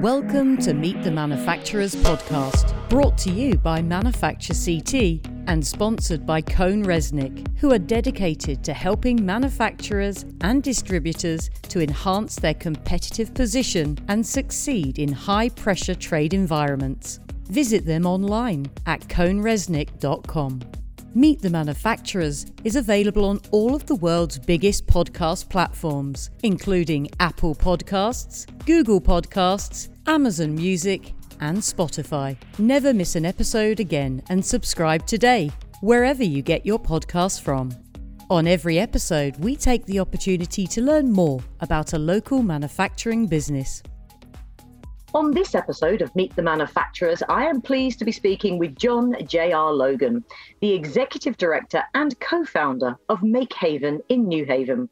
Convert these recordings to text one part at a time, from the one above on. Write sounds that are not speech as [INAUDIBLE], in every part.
Welcome to Meet the Manufacturers podcast, brought to you by Manufacture CT and sponsored by CohnReznick, who are dedicated to helping manufacturers and distributors to enhance their competitive position and succeed in high pressure trade environments. Visit them online at cohnreznick.com. Meet the Manufacturers is available on all of the world's biggest podcast platforms, including Apple Podcasts, Google Podcasts, Amazon Music, and Spotify. Never miss an episode again and subscribe today, wherever you get your podcasts from. On every episode, we take the opportunity to learn more about a local manufacturing business. On this episode of Meet the Manufacturers, I am pleased to be speaking with John J.R. Logan, the Executive Director and co founder of Make Haven in New Haven.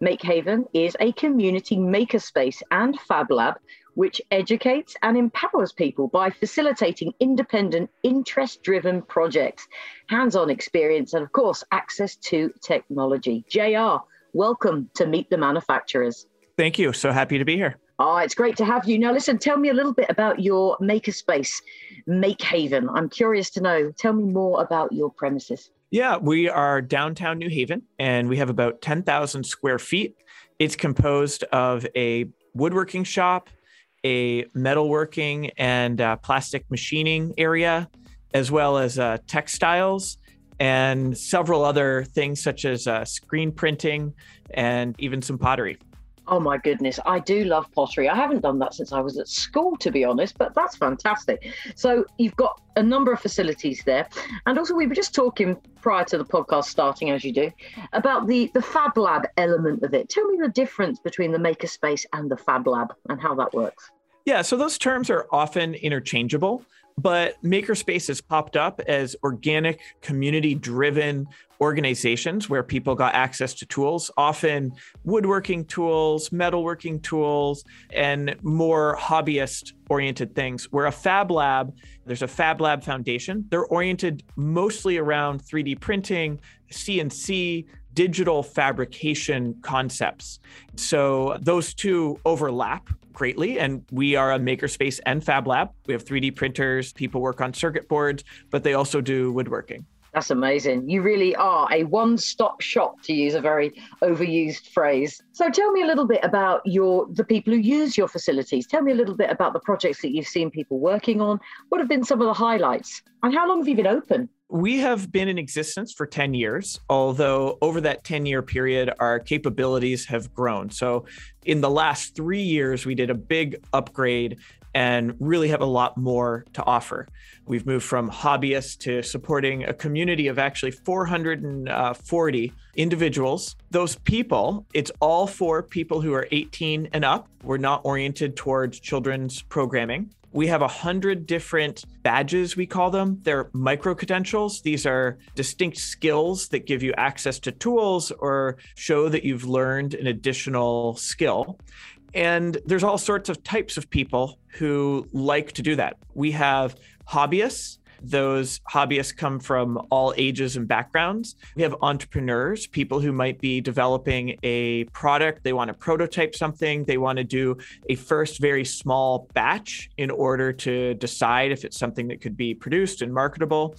Make Haven is a community makerspace and fab lab which educates and empowers people by facilitating independent, interest driven projects, hands on experience, and of course, access to technology. JR, welcome to Meet the Manufacturers. Thank you. So happy to be here. Oh, it's great to have you. Now, listen, tell me a little bit about your makerspace, Make Haven. I'm curious to know. Tell me more about your premises. Yeah, we are downtown New Haven and we have about 10,000 square feet. It's composed of a woodworking shop, a metalworking and uh, plastic machining area, as well as uh, textiles and several other things such as uh, screen printing and even some pottery. Oh my goodness, I do love pottery. I haven't done that since I was at school, to be honest, but that's fantastic. So you've got a number of facilities there, and also we were just talking prior to the podcast starting, as you do, about the the Fab Lab element of it. Tell me the difference between the makerspace and the Fab Lab and how that works. Yeah, so those terms are often interchangeable but makerspace has popped up as organic community driven organizations where people got access to tools often woodworking tools metalworking tools and more hobbyist oriented things. Where a fab lab. There's a fab lab foundation. They're oriented mostly around 3d printing cnc digital fabrication concepts so those two overlap greatly. And we are a makerspace and fab lab. We have 3D printers, people work on circuit boards, but they also do woodworking. That's amazing. You really are a one stop shop, to use a very overused phrase. So tell me a little bit about your the people who use your facilities. Tell me a little bit about the projects that you've seen people working on. What have been some of the highlights? And how long have you been open? We have been in existence for 10 years, although over that 10 year period, our capabilities have grown. So, in the last three years, we did a big upgrade and really have a lot more to offer. We've moved from hobbyists to supporting a community of actually 440 uh, individuals. Those people, it's all for people who are 18 and up. We're not oriented towards children's programming. We have a hundred different badges, we call them. They're micro credentials. These are distinct skills that give you access to tools or show that you've learned an additional skill. And there's all sorts of types of people who like to do that. We have hobbyists those hobbyists come from all ages and backgrounds. We have entrepreneurs, people who might be developing a product, they want to prototype something, they want to do a first very small batch in order to decide if it's something that could be produced and marketable.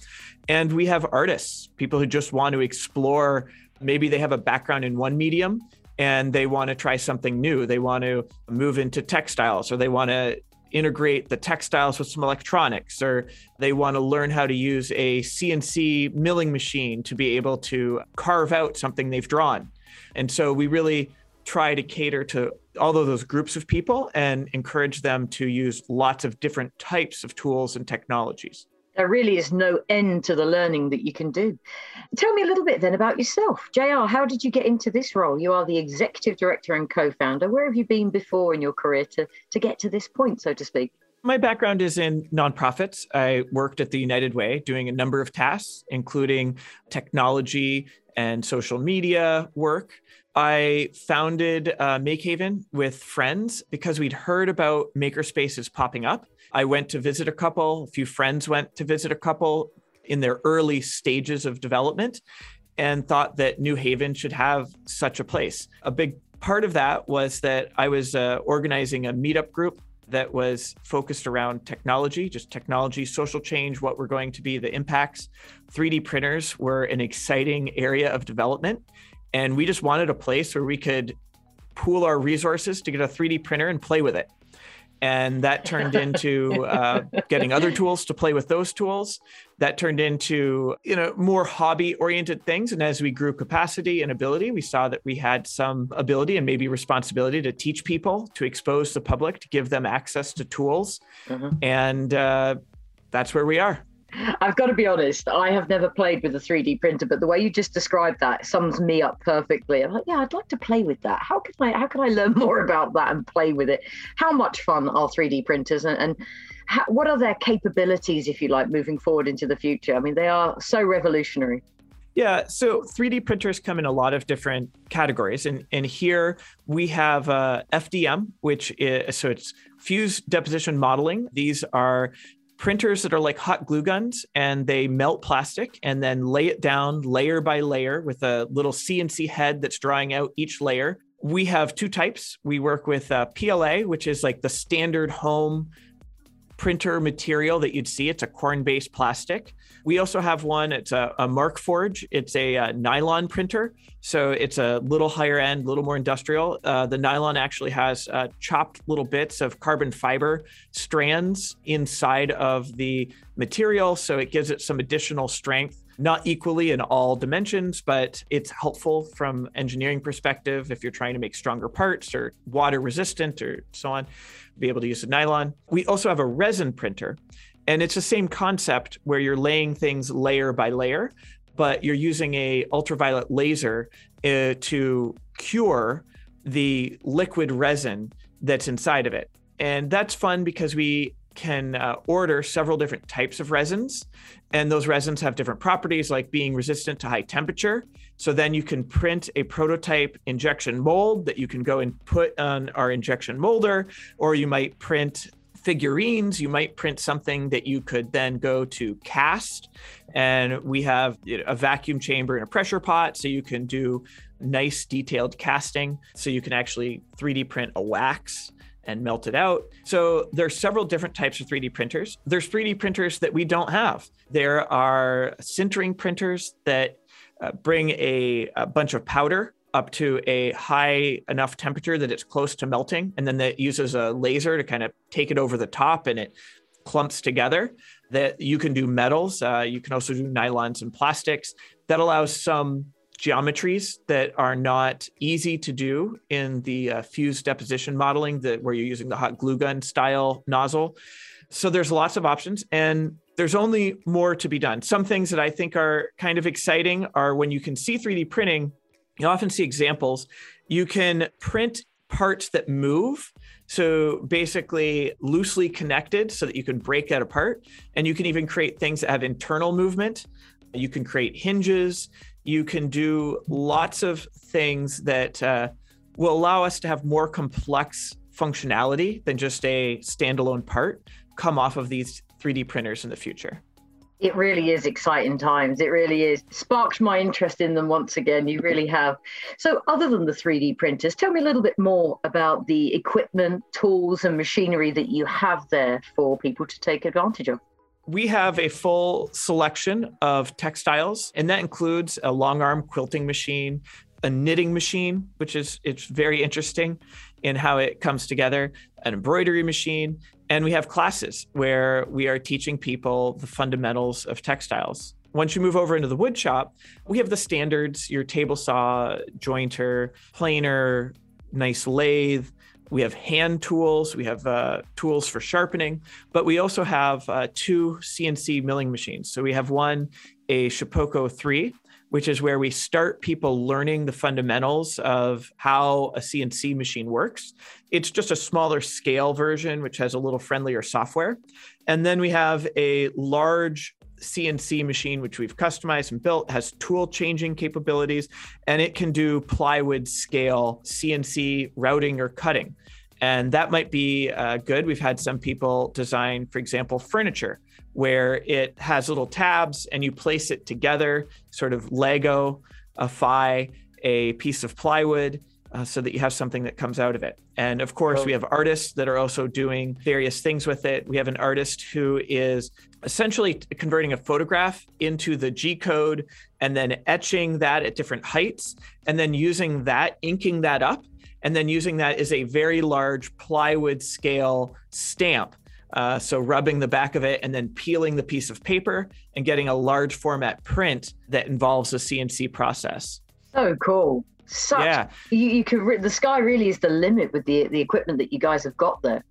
And we have artists, people who just want to explore. Maybe they have a background in one medium and they want to try something new. They want to move into textiles or they want to integrate the textiles with some electronics, or they want to learn how to use a CNC milling machine to be able to carve out something they've drawn. And so we really try to cater to all of those groups of people and encourage them to use lots of different types of tools and technologies there really is no end to the learning that you can do. Tell me a little bit then about yourself. JR, how did you get into this role? You are the executive director and co founder. Where have you been before in your career to, to get to this point, so to speak? My background is in nonprofits. I worked at the United Way doing a number of tasks, including technology and social media work. I founded uh, Make Haven with friends because we'd heard about makerspaces popping up. I went to visit a couple, a few friends went to visit a couple in their early stages of development. and thought that New Haven should have such a place. A big part of that was that I was uh, organizing a meetup group that was focused around technology, just technology, social change, what were going to be the impacts. 3D printers were an exciting area of development. And we just wanted a place where we could pool our resources to get a 3D printer and play with it and that turned into uh, getting other tools to play with those tools. That turned into you know more hobby oriented things. And as we grew capacity and ability we saw that we had some ability and maybe responsibility to teach people to expose the public to give them access to tools. Mm-hmm. and uh, that's where we are I've got to be honest, I have never played with a 3D printer, but the way you just described that sums me up perfectly. I'm like, yeah, I'd like to play with that. How can I how can I learn [LAUGHS] more about that and play with it? How much fun are 3D printers and, and how, what are their capabilities, if you like, moving forward into the future? I mean, they are so revolutionary. Yeah, so 3D printers come in a lot of different categories, and and here we have uh, FDM, which is so it's fused deposition modeling. These are printers that are like hot glue guns and they melt plastic and then lay it down layer by layer with a little CNC head that's drawing out each layer. We have two types. We work with uh, PLA, which is like the standard home printer material that you'd see. It's a corn based plastic. We also have one, it's a, a Markforged. It's a, a, uh, nylon printer. So it's a little higher end, a little more industrial. Uh, the nylon actually has uh, chopped little bits of carbon fiber strands inside of the material. So it gives it some additional strength not equally in all dimensions, but it's helpful from engineering perspective if you're trying to make stronger parts or water resistant or so on be able to use a nylon. We also have a resin printer, and it's the same concept where you're laying things layer by layer, but you're using a ultraviolet laser uh, to cure the liquid resin that's inside of it. And that's fun because we can uh, order several different types of resins, and those resins have different properties like being resistant to high temperature. So then you can print a prototype injection mold that you can go and put on our injection molder, or you might print figurines. You might print something that you could then go to cast. And we have a vacuum chamber and a pressure pot, so you can do nice detailed casting. So you can actually 3D print a wax and melt it out. So there's several different types of 3D printers. There's 3D printers that we don't have. There are sintering printers that uh, bring a, a bunch of powder up to a high enough temperature that it's close to melting and then that uses a laser to kind of take it over the top and it clumps together that you can do metals uh, you can also do nylons and plastics that allows some geometries that are not easy to do in the uh, fused deposition modeling that where you're using the hot glue gun style nozzle. So there's lots of options and there's only more to be done. Some things that I think are kind of exciting are when you can see 3D printing, you often see examples. You can print parts that move. So basically, loosely connected so that you can break that apart. And you can even create things that have internal movement. You can create hinges you can do lots of things that uh, will allow us to have more complex functionality than just a standalone part come off of these 3D printers in the future. It really is exciting times. It really is. Sparked my interest in them once again. You really have. So, other than the 3D printers, tell me a little bit more about the equipment, tools, and machinery that you have there for people to take advantage of we have a full selection of textiles, and that includes a long arm quilting machine, a knitting machine, which is it's very interesting in how it comes together, an embroidery machine, and we have classes where we are teaching people the fundamentals of textiles. Once you move over into the wood shop, we have the standards, your table saw, jointer, planer, nice lathe, we have hand tools, we have uh, tools for sharpening, but we also have uh, two CNC milling machines. So we have one, a Shapeoko 3, which is where we start people learning the fundamentals of how a CNC machine works. It's just a smaller scale version, which has a little friendlier software. And then we have a large CNC machine, which we've customized and built, has tool changing capabilities, and it can do plywood scale CNC routing or cutting. And that might be uh, good. We've had some people design, for example, furniture where it has little tabs and you place it together, sort of Lego, a phi, a piece of plywood, uh, so that you have something that comes out of it. And of course, we have artists that are also doing various things with it. We have an artist who is essentially converting a photograph into the G code and then etching that at different heights and then using that, inking that up, and then using that as a very large plywood scale stamp. Uh, so rubbing the back of it and then peeling the piece of paper and getting a large format print that involves a CNC process. So cool such yeah. you, you can the sky really is the limit with the the equipment that you guys have got there.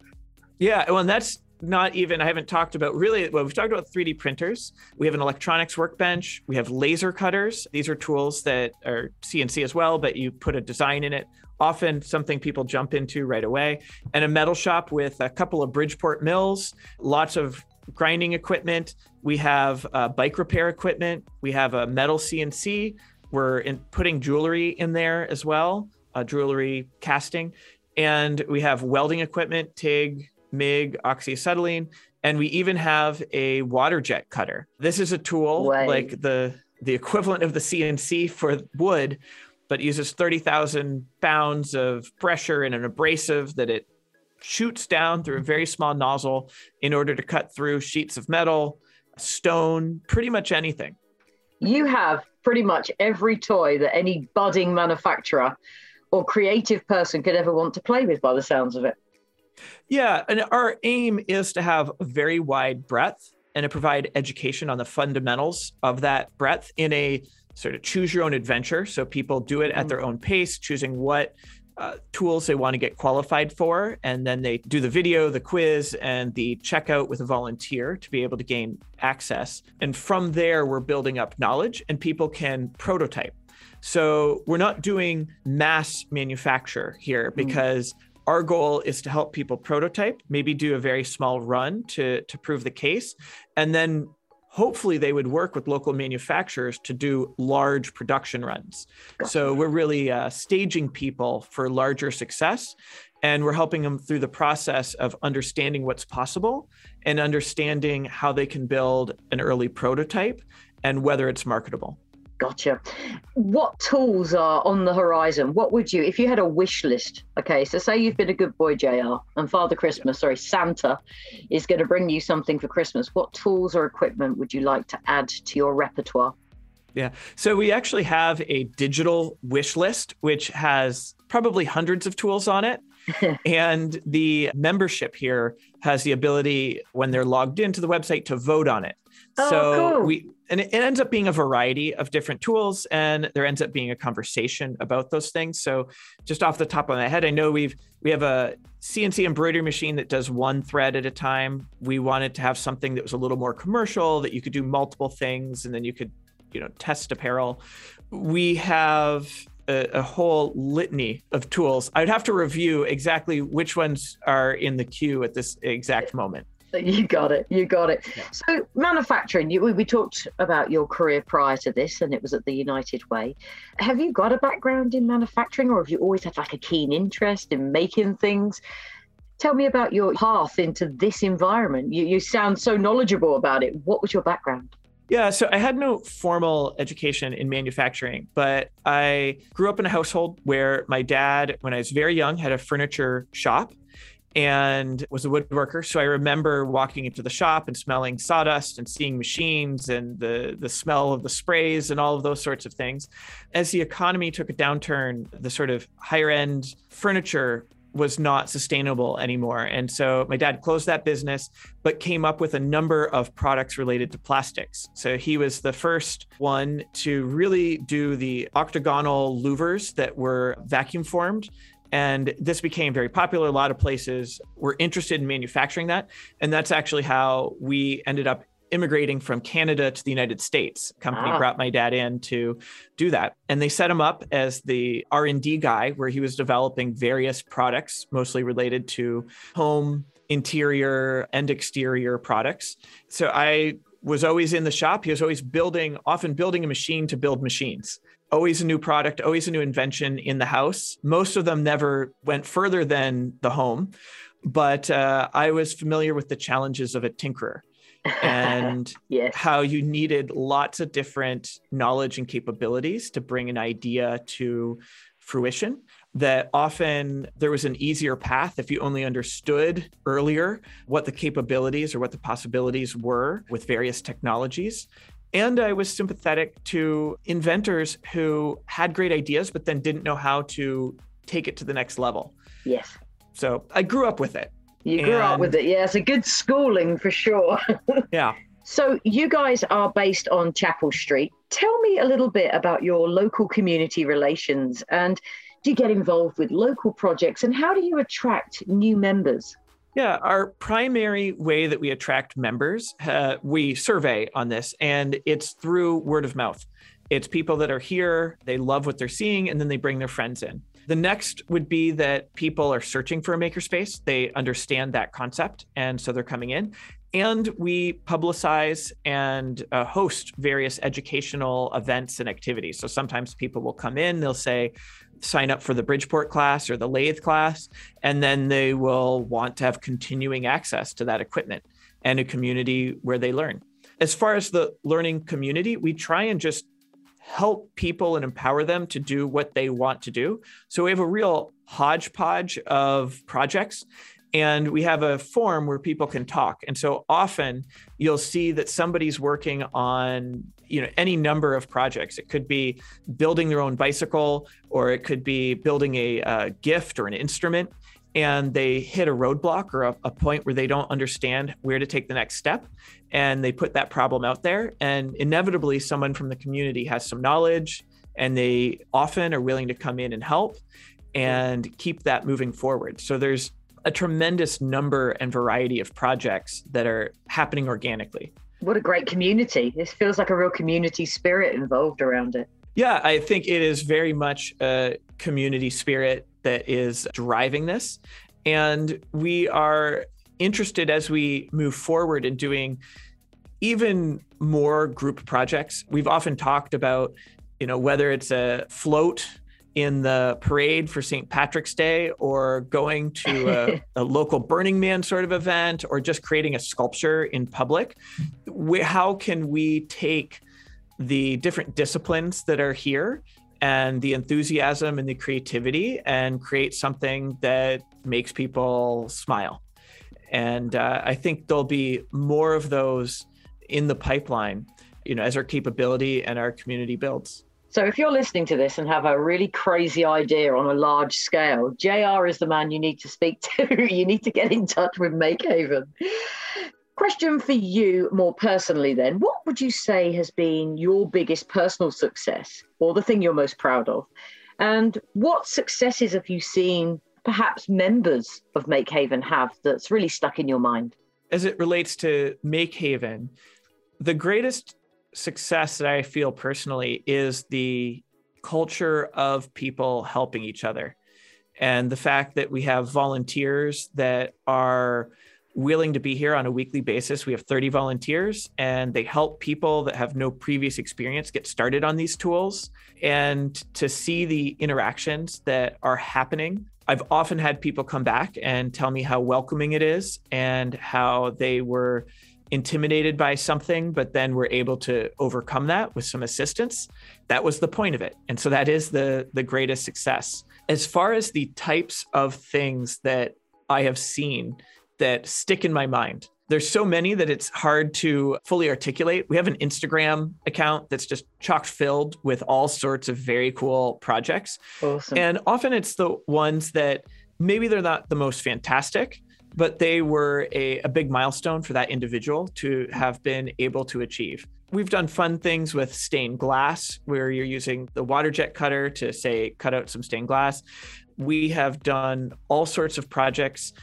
Yeah well and that's not even i haven't talked about really well we've talked about 3d printers. We have an electronics workbench. We have laser cutters. These are tools that are cnc as well but you put a design in it often something people jump into right away. And a metal shop with a couple of bridgeport mills lots of grinding equipment. We have uh, bike repair equipment. We have a metal cnc we're in, putting jewelry in there as well, uh, jewelry casting. And we have welding equipment, TIG, MIG, oxyacetylene, and we even have a water jet cutter. This is a tool like the the equivalent of the CNC for wood, but uses 30,000 pounds of pressure and an abrasive that it shoots down through a very small nozzle in order to cut through sheets of metal, stone, pretty much anything. You have pretty much every toy that any budding manufacturer or creative person could ever want to play with by the sounds of it. Yeah, and our aim is to have a very wide breadth and to provide education on the fundamentals of that breadth in a sort of choose your own adventure. So people do it at mm. their own pace, choosing what uh, tools they want to get qualified for. And then they do the video, the quiz, and the checkout with a volunteer to be able to gain access. And from there, we're building up knowledge and people can prototype. So we're not doing mass manufacture here mm. because mm. our goal is to help people prototype, maybe do a very small run to, to prove the case, and then hopefully they would work with local manufacturers to do large production runs. So we're really uh, staging people for larger success and we're helping them through the process of understanding what's possible and understanding how they can build an early prototype and whether it's marketable. Gotcha. What tools are on the horizon? What would you, if you had a wish list? Okay, so say you've been a good boy, JR, and Father Christmas, sorry, Santa is going to bring you something for Christmas. What tools or equipment would you like to add to your repertoire? Yeah. So we actually have a digital wish list, which has probably hundreds of tools on it. [LAUGHS] and the membership here has the ability, when they're logged into the website, to vote on it. Oh, so cool. we and it, ends up being a variety of different tools and there ends up being a conversation about those things so just off the top of my head i know we've we have a cnc embroidery machine that does one thread at a time we wanted to have something that was a little more commercial that you could do multiple things and then you could you know test apparel we have a, a, whole litany of tools. I'd have to review exactly which ones are in the queue at this exact moment. [LAUGHS] You got it. You got it. Yeah. So, manufacturing, you, we talked about your career prior to this, and it was at the United Way. Have you got a background in manufacturing, or have you always had like a keen interest in making things? Tell me about your path into this environment. You, you sound so knowledgeable about it. What was your background? Yeah, so I had no formal education in manufacturing, but I grew up in a household where my dad, when I was very young, had a furniture shop and was a woodworker. So I remember walking into the shop and smelling sawdust and seeing machines and the the smell of the sprays and all of those sorts of things. As the economy took a downturn, the sort of higher end furniture was not sustainable anymore. And so my dad closed that business, but came up with a number of products related to plastics. So he was the first one to really do the octagonal louvers that were vacuum formed and this became very popular. A lot of places were interested in manufacturing that. And that's actually how we ended up immigrating from Canada to the United States. Company ah. brought my dad in to do that. And they set him up as the R&D guy where he was developing various products mostly related to home interior and exterior products. So I was always in the shop. He was always building, often building a machine to build machines. Always a new product, always a new invention in the house. Most of them never went further than the home, but uh, I was familiar with the challenges of a tinkerer and [LAUGHS] yes. how you needed lots of different knowledge and capabilities to bring an idea to fruition that often there was an easier path if you only understood earlier what the capabilities or what the possibilities were with various technologies. And I was sympathetic to inventors who had great ideas, but then didn't know how to take it to the next level. Yes. So I grew up with it. You grew and... up with it. Yeah, it's a good schooling for sure. [LAUGHS] yeah. So, you guys are based on Chapel Street. Tell me a little bit about your local community relations and do you get involved with local projects and how do you attract new members? Yeah, our primary way that we attract members, uh, we survey on this, and it's through word of mouth. It's people that are here, they love what they're seeing, and then they bring their friends in. The next would be that people are searching for a makerspace. They understand that concept, and so they're coming in. And we publicize and uh, host various educational events and activities. So sometimes people will come in, they'll say, sign up for the Bridgeport class or the lathe class, and then they will want to have continuing access to that equipment and a community where they learn. As far as the learning community, we try and just help people and empower them to do what they want to do. So we have a real hodgepodge of projects and we have a forum where people can talk. And so often you'll see that somebody's working on you know any number of projects. It could be building their own bicycle or it could be building a, a gift or an instrument and they hit a roadblock or a, a, point where they don't understand where to take the next step and they put that problem out there. And inevitably someone from the community has some knowledge and they often are willing to come in and help and keep that moving forward. So there's a tremendous number and variety of projects that are happening organically. What a great community. This feels like a real community spirit involved around it. Yeah, I think it is very much a community spirit that is driving this. And we are interested as we move forward in doing even more group projects. We've often talked about, you know, whether it's a float in the parade for St. Patrick's Day or going to a, [LAUGHS] a, local Burning Man sort of event or just creating a sculpture in public. We, how can we take the different disciplines that are here and the enthusiasm and the creativity and create something that makes people smile? And uh, I think there'll be more of those in the pipeline, you know, as our capability and our community builds. So if you're listening to this and have a really crazy idea on a large scale, JR is the man you need to speak [LAUGHS] to. you need to get in touch with Make Haven. Question for you more personally then. What would you say has been your biggest personal success or the thing you're most proud of? And what successes have you seen perhaps members of Make Haven have that's really stuck in your mind? As it relates to Make Haven, the greatest success that I feel personally is the culture of people helping each other and the fact that we have volunteers that are willing to be here on a weekly basis. We have 30 volunteers and they help people that have no previous experience get started on these tools and to see the interactions that are happening. I've often had people come back and tell me how welcoming it is and how they were intimidated by something, but then we're able to overcome that with some assistance. That was the point of it. And so that is the the greatest success. As far as the types of things that I have seen that stick in my mind, there's so many that it's hard to fully articulate. We have an Instagram account that's just chock filled with all sorts of very cool projects. Awesome. And often it's the ones that maybe they're not the most fantastic, but they were a, a big milestone for that individual to have been able to achieve. We've done fun things with stained glass where you're using the water jet cutter to say cut out some stained glass. We have done all sorts of projects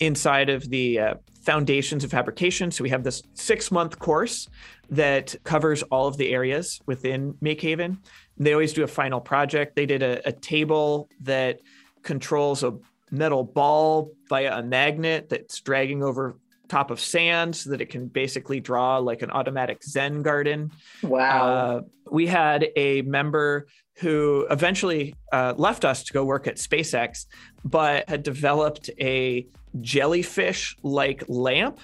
inside of the uh, foundations of fabrication. So we have this six month course that covers all of the areas within Make Haven. They always do a final project. They did a, a table that controls a metal ball via a magnet that's dragging over top of sand so that it can basically draw like an automatic Zen garden. Wow. Uh, we had a member who eventually uh, left us to go work at SpaceX, but had developed a jellyfish like lamp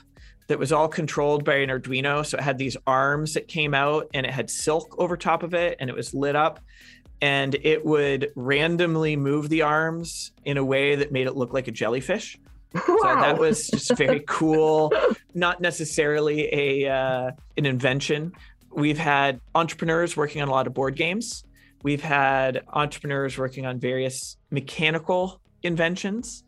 that was all controlled by an Arduino. So it had these arms that came out and it had silk over top of it and it was lit up. And it would randomly move the arms in a way that made it look like a jellyfish. wow. So that was just very [LAUGHS] cool. Not necessarily a uh, an invention. We've had entrepreneurs working on a lot of board games. We've had entrepreneurs working on various mechanical inventions.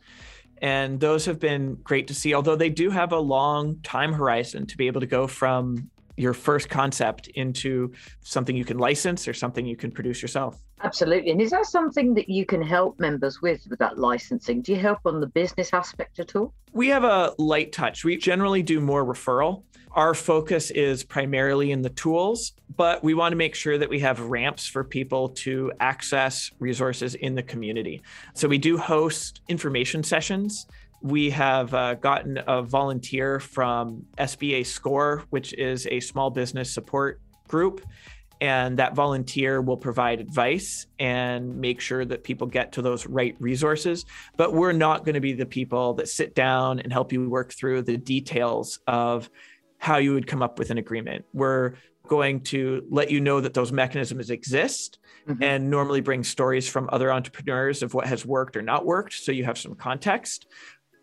And those have been great to see, although they do have a long time horizon to be able to go from your first concept into something you can license or something you can produce yourself. Absolutely. And is that something that you can help members with, with that licensing? Do you help on the business aspect at all? We have a light touch. We generally do more referral. Our focus is primarily in the tools, but we want to make sure that we have ramps for people to access resources in the community. So we do host information sessions. We have uh, gotten a volunteer from SBA SCORE, which is a small business support group. And that volunteer will provide advice and make sure that people get to those right resources. But we're not going to be the people that sit down and help you work through the details of how you would come up with an agreement. We're going to let you know that those mechanisms exist mm-hmm. and normally bring stories from other entrepreneurs of what has worked or not worked. So you have some context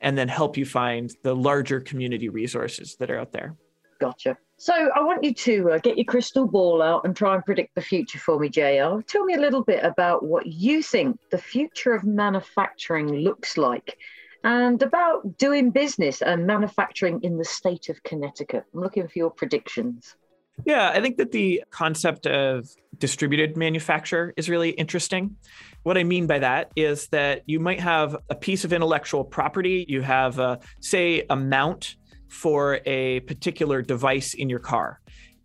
and then help you find the larger community resources that are out there. Gotcha. So I want you to uh, get your crystal ball out and try and predict the future for me, JR. Tell me a little bit about what you think the future of manufacturing looks like and about doing business and manufacturing in the state of Connecticut. I'm looking for your predictions. Yeah, I think that the concept of distributed manufacture is really interesting. What I mean by that is that you might have a piece of intellectual property, you have, a, say, a mount for a particular device in your car.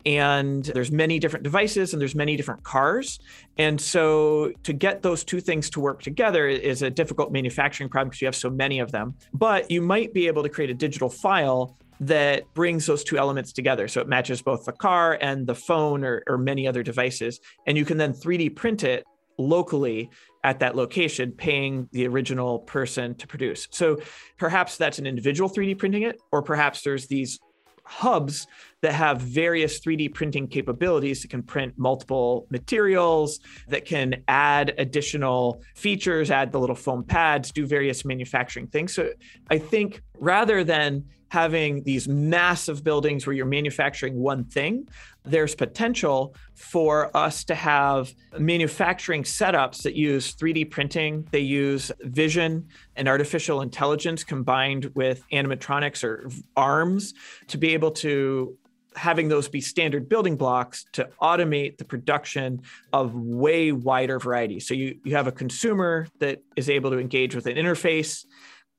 And there's many different devices and there's many different cars. And so to get those two things to work together is a difficult manufacturing problem because you have so many of them. But you might be able to create a digital file that brings those two elements together so it matches both the car and the phone or, or many other devices and you can then 3d print it locally at that location, paying the original person to produce. So perhaps that's an individual 3D printing it, or perhaps there's these hubs that have various 3D printing capabilities that can print multiple materials, that can add additional features, add the little foam pads, do various manufacturing things. So I think rather than having these massive buildings where you're manufacturing one thing, there's potential for us to have manufacturing setups that use 3D printing. They use vision and artificial intelligence combined with animatronics or arms to be able to having those be standard building blocks to automate the production of way wider variety. So you, you have a consumer that is able to engage with an interface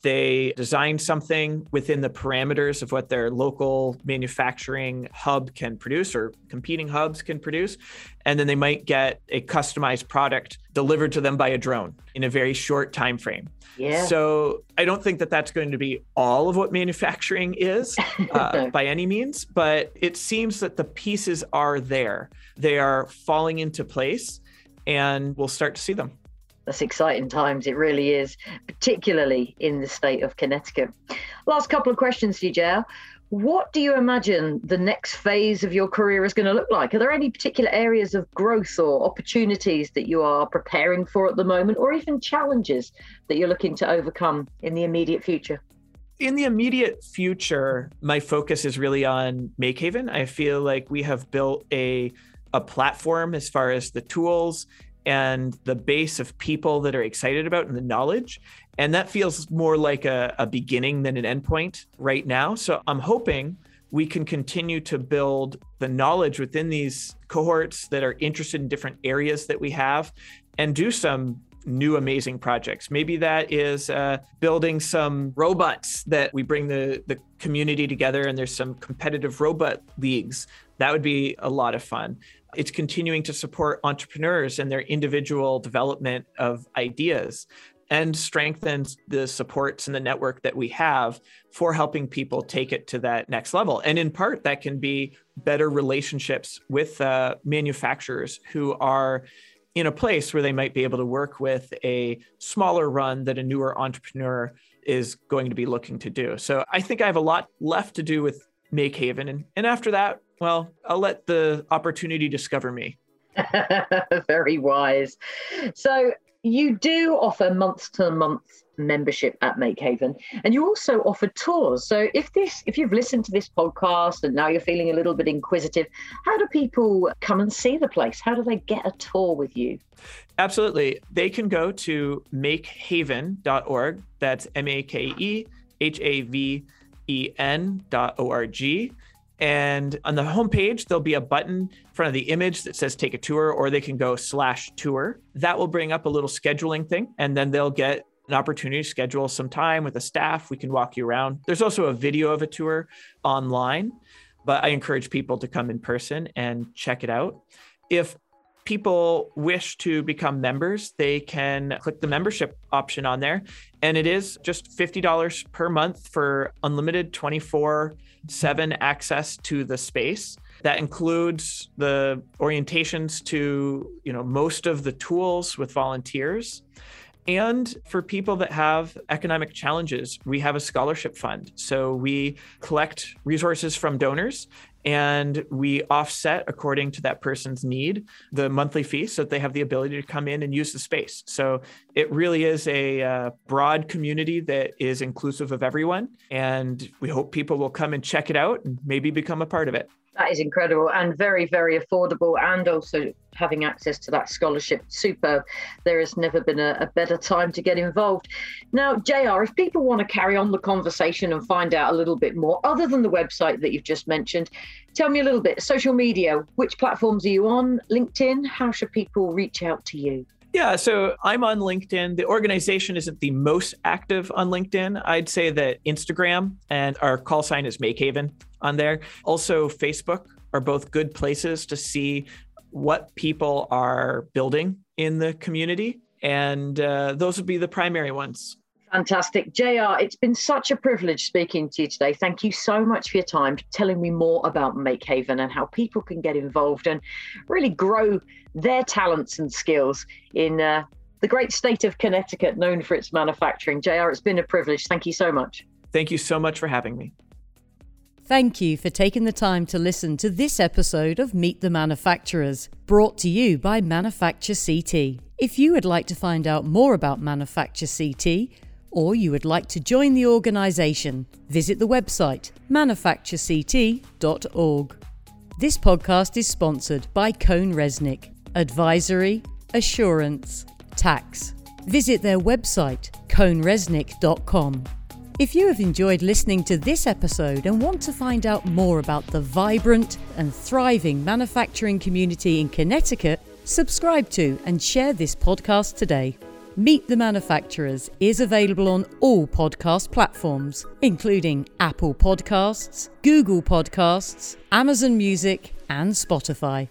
they design something within the parameters of what their local manufacturing hub can produce or competing hubs can produce. And then they might get a customized product delivered to them by a drone in a very short time frame. Yeah. So I don't think that that's going to be all of what manufacturing is [LAUGHS] uh, by any means, but it seems that the pieces are there. They are falling into place and we'll start to see them that's exciting times. It really is, particularly in the state of Connecticut. Last couple of questions, CJ. What do you imagine the next phase of your career is going to look like? Are there any particular areas of growth or opportunities that you are preparing for at the moment, or even challenges that you're looking to overcome in the immediate future? in the immediate future, my focus is really on MakeHaven. I feel like we have built a a platform as far as the tools and the base of people that are excited about and the knowledge. And that feels more like a, a beginning than an endpoint right now. So I'm hoping we can continue to build the knowledge within these cohorts that are interested in different areas that we have and do some new amazing projects. Maybe that is uh, building some robots that we bring the, the community together and there's some competitive robot leagues. That would be a lot of fun it's continuing to support entrepreneurs and their individual development of ideas. and strengthens the supports and the network that we have for helping people take it to that next level. And in part, that can be better relationships with uh, manufacturers who are in a place where they might be able to work with a smaller run that a newer entrepreneur is going to be looking to do. So I think I have a lot left to do with Make Haven. And, and after that, well, I'll let the opportunity discover me. [LAUGHS] Very wise. So you do offer month to month membership at Make Haven, and you also offer tours. So if this, if you've listened to this podcast and now you're feeling a little bit inquisitive, how do people come and see the place? How do they get a tour with you? Absolutely. They can go to makehaven.org. That's M A K E H A V E N dot O R G. And on the homepage, there'll be a button in front of the image that says take a tour, or they can go slash tour. That will bring up a little scheduling thing, and then they'll get an opportunity to schedule some time with the staff. We can walk you around. There's also a video of a tour online, but I encourage people to come in person and check it out. If people wish to become members, they can click the membership option on there. And it is just $50 per month for unlimited 24 7 access to the space. That includes the orientations to, you know, most of the tools with volunteers. And for people that have economic challenges, we have a scholarship fund. So we collect resources from donors and we offset according to that person's need the monthly fee so that they have the ability to come in and use the space. So it really is a uh, broad community that is inclusive of everyone. And we hope people will come and check it out and maybe become a part of it. That is incredible and very, very affordable, and also having access to that scholarship. Superb. There has never been a, a, better time to get involved. Now, JR, if people want to carry on the conversation and find out a little bit more, other than the website that you've just mentioned, tell me a little bit. Social media, which platforms are you on? LinkedIn? How should people reach out to you? Yeah, so I'm on LinkedIn. The organization isn't the most active on LinkedIn. I'd say that Instagram and our call sign is Makehaven on there. Also, Facebook are both good places to see what people are building in the community. And uh, those would be the primary ones. Fantastic. JR, it's been such a privilege speaking to you today. Thank you so much for your time, telling me more about Make Haven and how people can get involved and really grow their talents and skills in uh, the great state of Connecticut, known for its manufacturing. JR, it's been a privilege. Thank you so much. Thank you so much for having me. Thank you for taking the time to listen to this episode of Meet the Manufacturers, brought to you by Manufacture CT. If you would like to find out more about Manufacture CT, or you would like to join the organisation, visit the website manufacturect.org. This podcast is sponsored by CohnReznick, Advisory, Assurance, Tax. Visit their website, cohnreznick.com. If you have enjoyed listening to this episode and want to find out more about the vibrant and thriving manufacturing community in Connecticut, subscribe to and share this podcast today. Meet the Manufacturers is available on all podcast platforms, including Apple Podcasts, Google Podcasts, Amazon Music, and Spotify.